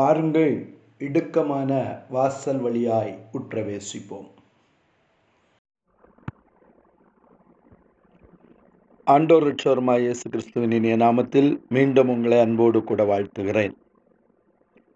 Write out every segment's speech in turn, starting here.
பாருங்கள் இடுக்கமான வாசல் வழியாய் உட்பிரவேசிப்போம் ஆண்டோர் ரிட்சோர்மாய் இயேசு கிறிஸ்துவின் இனிய நாமத்தில் மீண்டும் உங்களை அன்போடு கூட வாழ்த்துகிறேன்.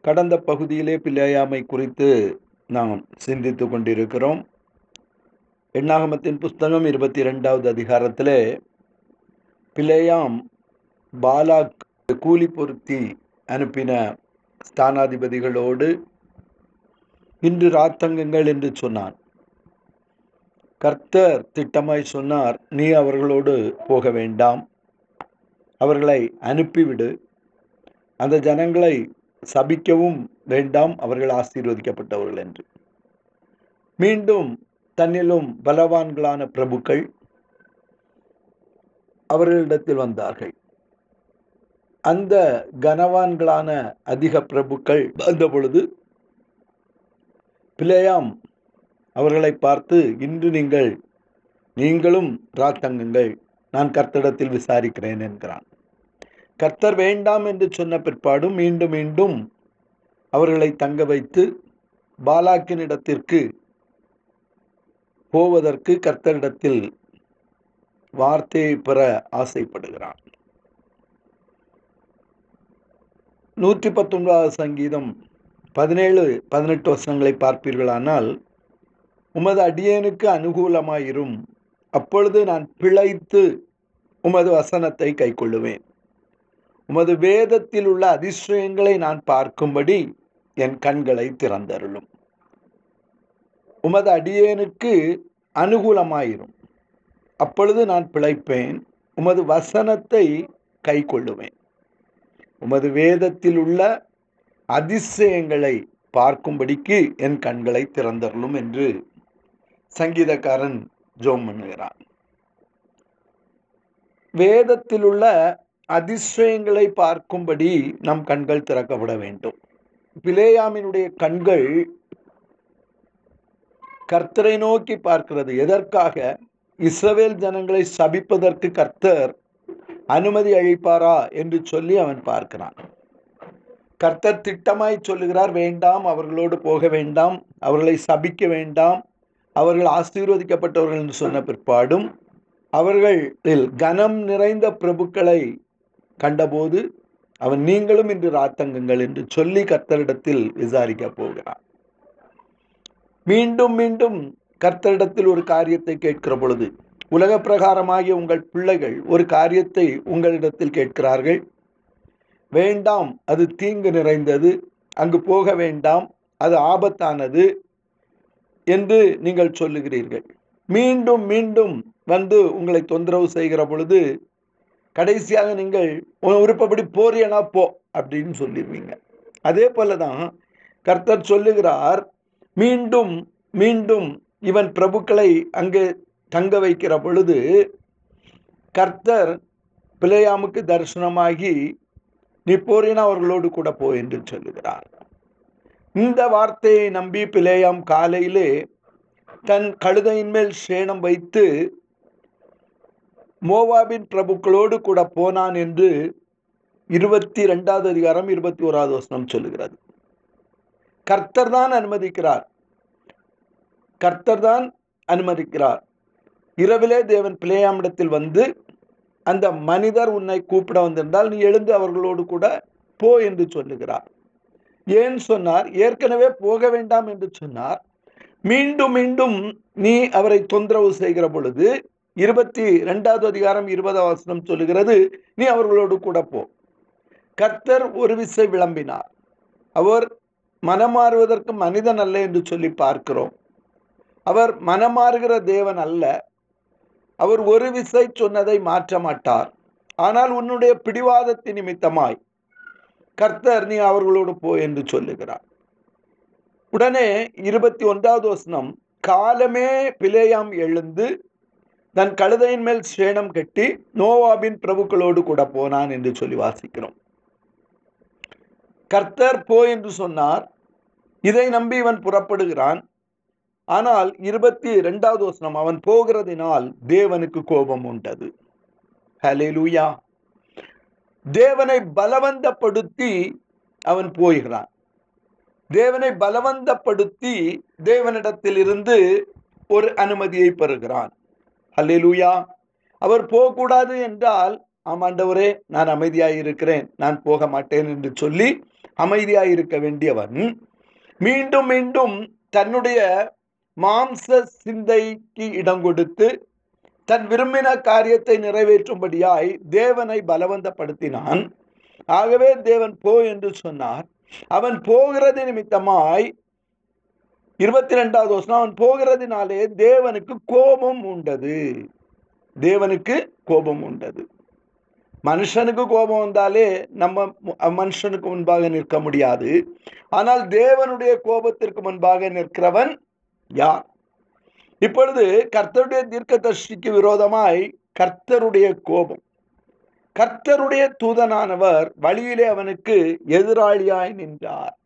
கடந்த பகுதியிலே பிள்ளையாமை குறித்து நாம் சிந்தித்து கொண்டிருக்கிறோம். எண்ணாகமத்தின் புஸ்தகம் இருபத்தி ரெண்டாவது அதிகாரத்திலே பிள்ளையாம் பாலாக் கூலி பொருத்தி அனுப்பின ஸ்தானாதிபதிகளோடு இன்று ராத்தங்குங்கள் என்று சொன்னான். கர்த்தர் திட்டமாய் சொன்னார் நீ அவர்களோடு போக வேண்டாம். அவர்களை அனுப்பிவிடு. அந்த ஜனங்களை சபிக்கவும் வேண்டாம். அவர்கள் ஆசீர்வதிக்கப்பட்டவர்கள் என்று. மீண்டும் தன்னிலும் பலவான்களான பிரபுக்கள் அவர்களிடத்தில் வந்தார்கள். அந்த கனவான்களான அதிக பிரபுக்கள் வந்த பொழுது பிள்ளையாம் அவர்களை பார்த்து இன்று நீங்கள் நீங்களும் ராத்தங்குங்கள் நான் கர்த்தடத்தில் விசாரிக்கிறேன் என்கிறான். கர்த்தர் வேண்டாம் என்று சொன்ன பிற்பாடும் மீண்டும் மீண்டும் அவர்களை தங்க வைத்து பாலாக்கின் இடத்திற்கு போவதற்கு கர்த்தரிடத்தில் வார்த்தையை பெற ஆசைப்படுகிறான். நூற்றி பத்தொன்பதாவது சங்கீதம் பதினேழு பதினெட்டு வசனங்களை பார்ப்பீர்களானால் உமது அடியேனுக்கு அனுகூலமாயிரும். அப்பொழுது நான் பிழைத்து உமது வசனத்தை கைக்கொள்ளுவேன். உமது வேதத்தில் உள்ள அதிசயங்களை நான் பார்க்கும்படி என் கண்களை திறந்தருளும். உமது அடியேனுக்கு அனுகூலமாயிரும். அப்பொழுது நான் பிழைப்பேன் உமது வசனத்தை கை கொள்ளுவேன் உமது வேதத்தில் உள்ள அதிசயங்களை பார்க்கும்படிக்கு என் கண்களை திறந்தருளும் என்று சங்கீதக்காரன் ஜோம் பண்ணுகிறான். வேதத்தில் உள்ள அதிசயங்களை பார்க்கும்படி நம் கண்கள் திறக்கப்பட வேண்டும். பிலேயாமினுடைய கண்கள் கர்த்தரை நோக்கி பார்க்கிறது. எதற்காக? இஸ்ரவேல் ஜனங்களை சபிப்பதற்கு கர்த்தர் அனுமதி அளிப்பாரா என்று சொல்லி அவன் பார்க்கிறான். கர்த்தர் திட்டமாய் சொல்லுகிறார் வேண்டாம் அவர்களோடு போக வேண்டாம் அவர்களை சபிக்க வேண்டாம் அவர்கள் ஆசீர்வதிக்கப்பட்டவர்கள் என்று சொன்ன பிற்பாடும் அவர்களில் கனம் நிறைந்த பிரபுக்களை கண்டபோது அவன் நீங்களும் இன்று ராத்தங்குங்கள் என்று சொல்லி கர்த்தரிடத்தில் விசாரிக்க போகிறான். மீண்டும் மீண்டும் கர்த்தரிடத்தில் ஒரு காரியத்தை கேட்கிற பொழுது உலக பிரகாரமாகிய உங்கள் பிள்ளைகள் ஒரு காரியத்தை உங்களிடத்தில் கேட்கிறார்கள். வேண்டாம் அது தீங்கு நிறைந்தது. அங்கு போக வேண்டாம் அது ஆபத்தானது என்று நீங்கள் சொல்லுகிறீர்கள். மீண்டும் மீண்டும் வந்து உங்களை தொந்தரவு செய்கிற பொழுது கடைசியாக நீங்கள் விருப்பப்படி போறியனா போ அப்படின்னு சொல்லிடுவீங்க. அதே போல தான் கர்த்தர் சொல்லுகிறார் மீண்டும் மீண்டும் இவன் பிரபுக்களை அங்கே தங்க வைக்கிற பொழுது கர்த்தர் பிள்ளையாமுக்கு தரிசனமாகி நீ போறினா அவர்களோடு கூட போ என்று சொல்லுகிறார். இந்த வார்த்தையை நம்பி பிள்ளையாம் காலையிலே தன் கழுதையின் மேல் சேணம் வைத்து மோவாபின் பிரபுக்களோடு கூட போனான் என்று இருபத்தி ரெண்டாவது அதிகாரம் இருபத்தி ஓராவது வசனம் சொல்லுகிறது. கர்த்தர் தான் அனுமதிக்கிறார். கர்த்தர் தான் அனுமதிக்கிறார். இரவிலே தேவன் பிளேயாமிடத்தில் வந்து அந்த மனிதர் உன்னை கூப்பிட வந்திருந்தால் நீ எழுந்து அவர்களோடு கூட போ என்று சொல்லுகிறார். ஏன் சொன்னார்? ஏற்கனவே போக வேண்டாம் என்று சொன்னார். மீண்டும் மீண்டும் நீ அவரை தொந்தரவு செய்கிற பொழுது இருபத்தி ரெண்டாவது அதிகாரம் இருபதாம் வசனம் சொல்லுகிறது நீ அவர்களோடு கூட போ. கர்த்தர் ஒரு விசை விளம்பினார். அவர் மனமாறுவதற்கு மனிதன் அல்ல என்று சொல்லி பார்க்கிறோம். அவர் மனமாறுகிற தேவன் அல்ல. அவர் ஒரு விசை சொன்னதை மாற்ற மாட்டார். ஆனால் உன்னுடைய பிடிவாதத்தின் நிமித்தமாய் கர்த்தர் நீ அவர்களோடு போ என்று சொல்லுகிறார். உடனே இருபத்தி ஒன்றாவது வசனம் காலமே பிளேயாம் எழுந்து தன் கழுதையின் மேல் சேணம் கட்டி நோவாபின் பிரபுக்களோடு கூட போனான் என்று சொல்லி வாசிக்கிறோம். கர்த்தர் போ என்று சொன்னார். இதை நம்பி இவன் புறப்படுகிறான். ஆனால் இருபத்தி ரெண்டாவது வசனம் அவன் போகிறதினால் தேவனுக்கு கோபம் உண்டது. ஹalleluya. தேவனை பலவந்தப்படுத்தி அவன் போகிறான். தேவனை பலவந்தப்படுத்தி தேவனிடத்திலிருந்து ஒரு அனுமதியை பெறுகிறான். அல்லேலூயா அவர் போகக்கூடாது என்றால் ஆமாண்டவரே நான் அமைதியாக இருக்கிறேன் நான் போக மாட்டேன் என்று சொல்லி அமைதியாக இருக்க வேண்டியவன் மீண்டும் மீண்டும் தன்னுடைய மாம்ச சிந்தைக்கு இடம் கொடுத்து தன் விரும்பின காரியத்தை நிறைவேற்றும்படியாய் தேவனை பலவந்தப்படுத்தினான். ஆகவே தேவன் போ என்று சொன்னார். அவன் போகிறது நிமித்தமாய் இருபத்தி ரெண்டாவது வருஷம் அவன் போகிறதுனாலே தேவனுக்கு கோபம் உண்டது. தேவனுக்கு கோபம் உண்டது. மனுஷனுக்கு கோபம் வந்தாலே நம்ம மனுஷனுக்கு முன்பாக நிற்க முடியாது. ஆனால் தேவனுடைய கோபத்திற்கு முன்பாக நிற்கிறவன் யார் இப்பொழுது கர்த்தருடைய தீர்க்கதர்ஷிக்கு விரோதமாய் கர்த்தருடைய கோபம். கர்த்தருடைய தூதனானவர் வழியிலே அவனுக்கு எதிராளியாய் நின்றார்.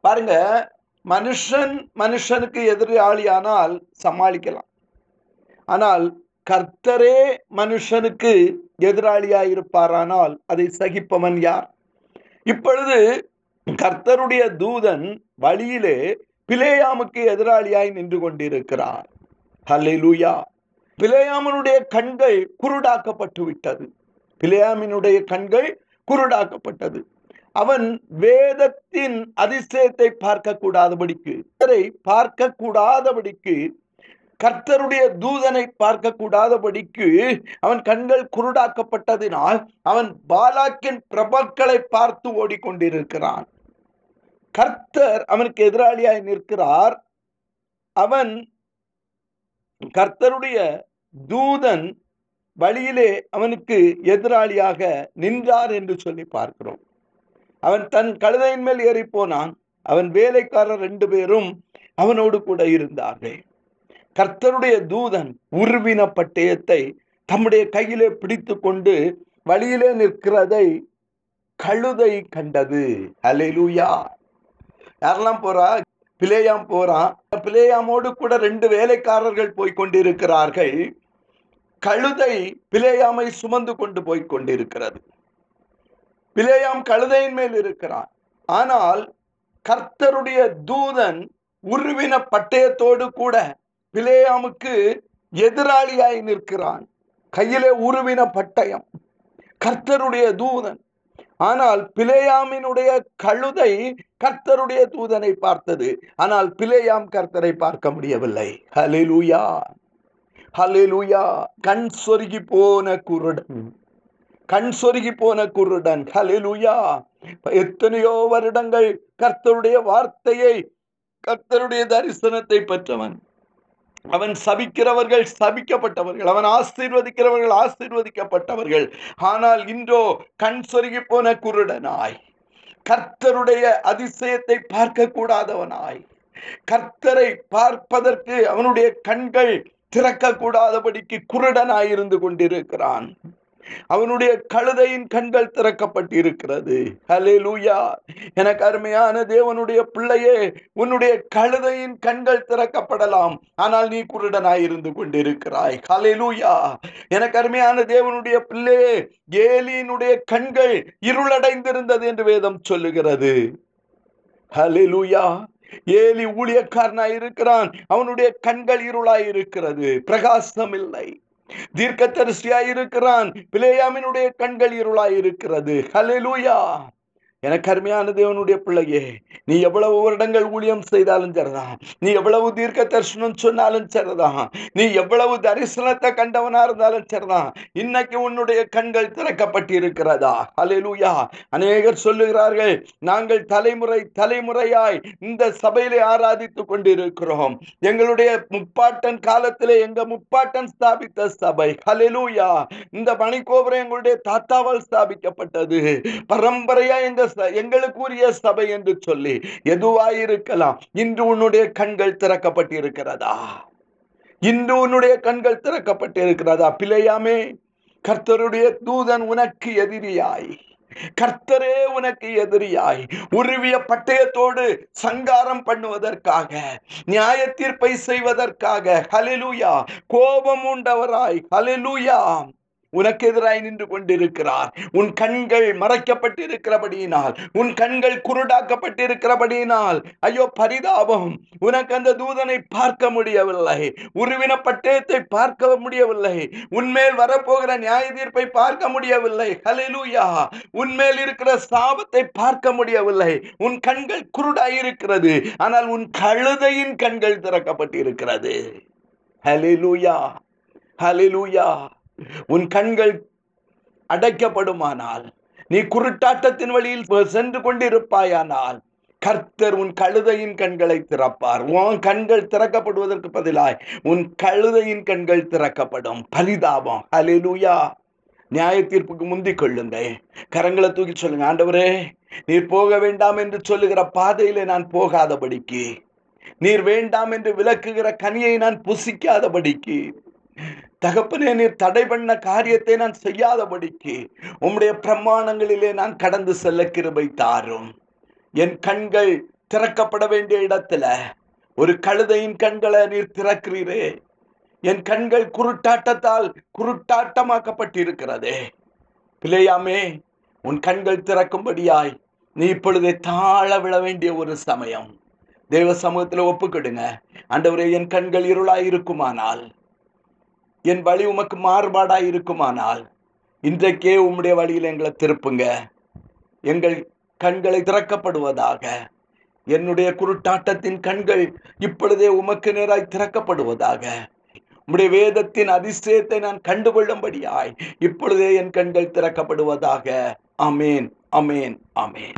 பாருங்க மனுஷன் மனுஷனுக்கு எதிராளியானால் சமாளிக்கலாம். ஆனால் கர்த்தரே மனுஷனுக்கு எதிராளியாய் இருப்பாரானால் அதை சகிப்பவன் யார்? இப்பொழுது கர்த்தருடைய தூதன் வழியிலே பிலேயாமுக்கு எதிராளியாய் நின்று கொண்டிருக்கிறார். ஹல்லேலூயா பிலேயாமனுடைய கண்கள் குருடாக்கப்பட்டு விட்டது பிலேயாமினுடைய கண்கள் குருடாக்கப்பட்டது. அவன் வேதத்தின் அதிசயத்தை பார்க்க கூடாதபடிக்கு பார்க்க கூடாதபடிக்கு கர்த்தருடைய தூதனை பார்க்க கூடாதபடிக்கு அவன் கண்கள் குருடாக்கப்பட்டதினால் அவன் பாலாக்கின் பிரபக்களை பார்த்து ஓடிக்கொண்டிருக்கிறான். கர்த்தர் அவனுக்கு எதிராளியாய் நிற்கிறார். அவன் கர்த்தருடைய தூதன் வழியிலே அவனுக்கு எதிராளியாக நின்றார் என்று சொல்லி பார்க்கிறோம். அவன் தன் கழுதையின் மேல் ஏறி போனான். அவன் வேலைக்காரர் ரெண்டு பேரும் அவனோடு கூட இருந்தார்கள். கர்த்தருடைய தூதன் உருவின பட்டயத்தை தம்முடைய கையிலே பிடித்து கொண்டு வழியிலே நிற்கிறதை கழுதை கண்டது. அலையிலூயா யாரெல்லாம் போறா? பிளேயாம் போறான் பிளேயாமோடு கூட ரெண்டு வேலைக்காரர்கள் போய் கொண்டிருக்கிறார்கள். கழுதை பிளேயாமை சுமந்து கொண்டு போய் கொண்டிருக்கிறது. பிளேயாம் கழுதையின் மேல் இருக்கிறான். ஆனால் கர்த்தருடைய தூதன் உருவின பட்டயத்தோடு கூட பிளேயாமுக்கு எதிராளியாய் நிற்கிறான். கையிலே உருவின பட்டயம். கர்த்தருடைய தூதன் ஆனால் பிளேயாமினுடைய கழுதை கர்த்தருடைய தூதனை பார்த்தது. ஆனால் பிளேயாம் கர்த்தரை பார்க்க முடியவில்லை. ஹலிலூயா ஹலிலூயா கண் சொருகி போன குருடன். கண் சொருகி போன குருடன். ஹalleluya. எத்தனையோ வருடங்கள் கர்த்தருடைய வார்த்தையை கர்த்தருடைய தரிசனத்தை பெற்றவன். அவன் சபிக்கிறவர்கள் சபிக்கப்பட்டவர்கள் அவன் ஆசீர்வதிக்கிறவர்கள் ஆசீர்வதிக்கப்பட்டவர்கள். ஆனால் இன்றோ கண் சொருகி போன குருடனாய் கர்த்தருடைய அதிசயத்தை பார்க்க கூடாதவனாய் கர்த்தரை பார்ப்பதற்கு அவனுடைய கண்கள் திறக்க கூடாதபடிக்கு குருடனாய் இருந்து கொண்டிருக்கிறான். அவனுடைய கழுதையின் கண்கள் திறக்கப்பட்டிருக்கிறது. லூயா எனக்கு அருமையான தேவனுடைய பிள்ளையே உன்னுடைய கழுதையின் கண்கள் திறக்கப்படலாம். ஆனால் நீ குருடனாய் இருந்து கொண்டிருக்கிறாய். ஹலே லூயா எனக்கு அருமையான தேவனுடைய பிள்ளையே ஏலியினுடைய கண்கள் இருளடைந்திருந்தது என்று வேதம் சொல்லுகிறது. ஹலே லூயா ஏலி ஊழியக்காரனாய் இருக்கிறான். அவனுடைய கண்கள் இருளாய் இருக்கிறது. பிரகாசம் இல்லை. தீர்க்கதரிசியாய் இருக்கிறான் பிளேயாமினுடைய கண்கள் இருளாய் இருக்கிறது எனக்கு அருமையான தேவனுடைய பிள்ளையே நீ எவ்வளவு வருடங்கள் ஊழியம் செய்தாலும் சரிதான். நீ எவ்வளவு தீர்க்க தரிசனம் சொன்னாலும் சரிதான். நீ எவ்வளவு தரிசனத்தை கண்டவனா இருந்தாலும் சரிதான். இன்னைக்கு உன்னுடைய கண்கள் திறக்கப்பட்டு இருக்கிறதா அலையலூயா அநேகர் சொல்லுகிறார்கள் நாங்கள் தலைமுறை தலைமுறையாய் இந்த சபையிலே ஆராதித்துக் கொண்டிருக்கிறோம். எங்களுடைய முப்பாட்டன் காலத்திலே எங்க முப்பாட்டன் ஸ்தாபித்த சபை. ஹalleluya. இந்த மணிக்கோபுரம் எங்களுடைய தாத்தாவால் ஸ்தாபிக்கப்பட்டது. பரம்பரையா எங்க எங்களுக்குரிய சபை என்று சொல்லி எதுவாயிருக்கலாம்? இன்று உன்னுடைய கண்கள் திறக்கப்பட்டிருக்கிறதா? இன்று உன்னுடைய கண்கள் திறக்கப்பட்டிருக்கிறதா? பிழையாமே கர்த்தருடைய தூதன் உனக்கு எதிரியாய். கர்த்தரே உனக்கு எதிரியாய். உருவிய பட்டயத்தோடு சங்காரம் பண்ணுவதற்காக நியாய தீர்ப்பை செய்வதற்காக. ஹலிலூயா கோபம் உண்டவராய். ஹலிலூயா உனக்கு எதிராய் நின்று கொண்டிருக்கிறார். உன் கண்கள் மறைக்கப்பட்டிருக்கிறபடியினால் உன் கண்கள் குருடாக்கப்பட்டிருக்கிறபடியினால் ஐயோ பரிதாபம். உனக்கு அந்த தூதனை பார்க்க முடியவில்லை. உருவின பட்டயத்தை பார்க்க முடியவில்லை. உன்மேல் வரப்போகிற நியாய தீர்ப்பை பார்க்க முடியவில்லை. ஹலிலூயா உன்மேல் இருக்கிற சாபத்தை பார்க்க முடியவில்லை. உன் கண்கள் குருடாய் இருக்கிறது ஆனால் உன் கழுதையின் கண்கள் திறக்கப்பட்டிருக்கிறது. ஹலிலூயா ஹலிலூயா உன் கண்கள் அடைக்கப்படுமானால் நீ குருட்டாட்டத்தின் வழியில் சென்று கொண்டிருப்பாயானால் கர்த்தர் உன் கழுதையின் கண்களை திறப்பார். உன் கண்கள் திறக்கப்படுவதற்கு பதிலாய் உன் கழுதையின் கண்கள் திறக்கப்படும். பரிதாபம் அலிலுயா நியாய தீர்ப்புக்கு முந்திக் கொள்ளுங்க கரங்களை தூக்கி சொல்லுங்க ஆண்டவரே நீர் போக வேண்டாம் என்று சொல்லுகிற பாதையிலே நான் போகாதபடிக்கு நீர் வேண்டாம் என்று விளக்குகிற கனியை நான் புசிக்காதபடிக்கு தகப்பனே நீர் தடை பண்ண காரியத்தை நான் செய்யாதபடிக்கு உம்முடைய பிரமாணங்களிலே நான் கடந்து செல்ல கிருபை தாரும். என் கண்கள் திறக்கப்பட வேண்டிய இடத்துல ஒரு கழுதையின் கண்களை நீர் திறக்கிறீரே. என் கண்கள் குருட்டாட்டத்தால் குருட்டாட்டமாக்கப்பட்டிருக்கிறதே. பிள்ளையாமே உன் கண்கள் திறக்கும்படியாய் நீ இப்பொழுதே தாழ விழ வேண்டிய ஒரு சமயம். தேவ சமூகத்தில் ஒப்புக்கிடுங்க. ஆண்டவரே என் கண்கள் இருளாய் இருக்குமானால் என் வழி உமக்கு மாறுபாடாய் இருக்குமானால் இன்றைக்கே உம்முடைய வழியில் எங்களை திருப்புங்க. எங்கள் கண்களை திறக்கப்படுவதாக என்னுடைய குருட்டாட்டத்தின் கண்கள் இப்பொழுதே உமக்கு நேராய் திறக்கப்படுவதாக உம்முடைய வேதத்தின் அதிசயத்தை நான் கண்டுகொள்ளும்படியாய் இப்பொழுதே என் கண்கள் திறக்கப்படுவதாக. அமேன் அமேன் அமேன்